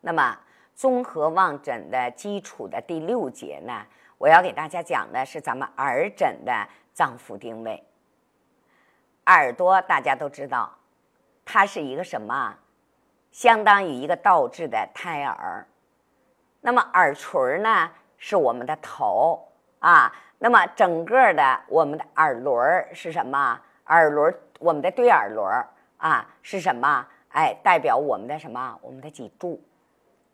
那么，综合望诊的基础的第六节呢，我要给大家讲的是咱们耳诊的脏腑定位。耳朵大家都知道，它是一个什么？相当于一个倒置的胎儿。那么耳垂呢，是我们的头啊。那么整个的我们的耳轮是什么？耳轮，我们的对耳轮啊是什么？哎，代表我们的什么？我们的脊柱。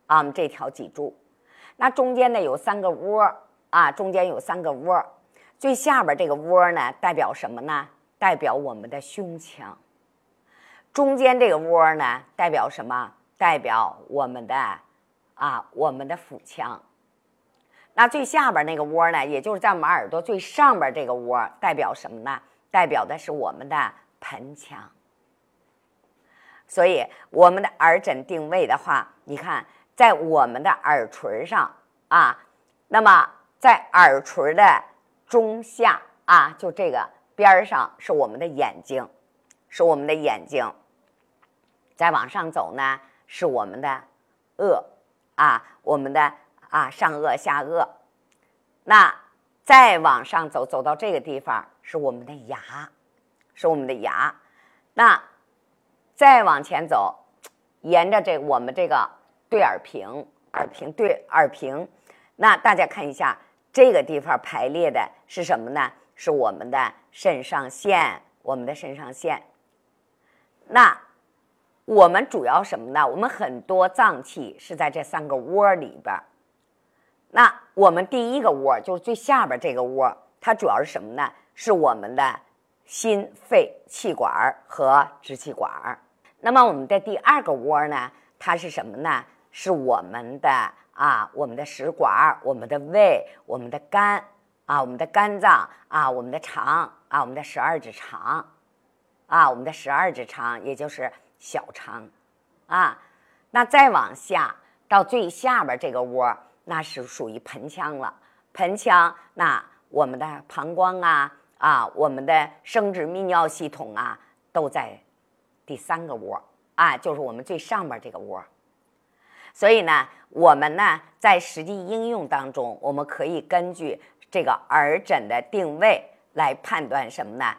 啊，我们这条脊柱，那中间呢有三个窝啊，中间有三个窝，最下边这个窝呢代表什么呢？代表我们的胸腔。中间这个窝呢代表什么？代表我们的啊，我们的腹腔。那最下边那个窝呢，也就是在我们耳朵最上边这个窝，代表什么呢？代表的是我们的盆腔。所以我们的耳诊定位的话，你看。在我们的耳垂上啊，那么在耳垂的中下啊，就这个边儿上是我们的眼睛，是我们的眼睛。再往上走呢，是我们的颚啊，我们的啊上颚下颚。那再往上走，走到这个地方是我们的牙，是我们的牙。那再往前走，沿着这我们这个。对耳屏，耳屏对耳屏，那大家看一下这个地方排列的是什么呢？是我们的肾上腺，我们的肾上腺。那我们主要什么呢？我们很多脏器是在这三个窝里边。那我们第一个窝就是最下边这个窝，它主要是什么呢？是我们的心肺气管和支气管。那么我们的第二个窝呢？它是什么呢？是我们的啊，我们的食管，我们的胃，我们的肝啊，我们的肝脏啊，我们的肠啊，我们的十二指肠啊，我们的十二指肠，也就是小肠啊。那再往下到最下边这个窝，那是属于盆腔了。盆腔，那我们的膀胱啊啊，我们的生殖泌尿系统啊，都在第三个窝啊，就是我们最上边这个窝。所以呢，我们呢在实际应用当中，我们可以根据这个耳诊的定位来判断什么呢？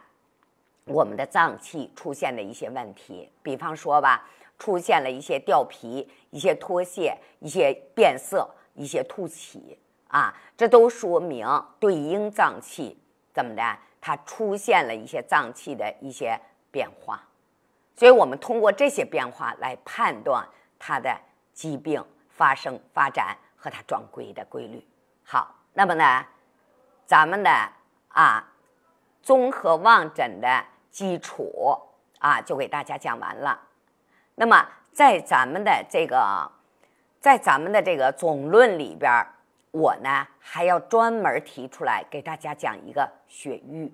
我们的脏器出现的一些问题，比方说吧，出现了一些掉皮、一些脱屑、一些变色、一些凸起啊，这都说明对应脏器怎么的，它出现了一些脏器的一些变化。所以我们通过这些变化来判断它的。疾病发生、发展和它转归的规律。好，那么呢，咱们的啊综合望诊的基础啊就给大家讲完了。那么在咱们的这个，在咱们的这个总论里边，我呢还要专门提出来给大家讲一个血瘀。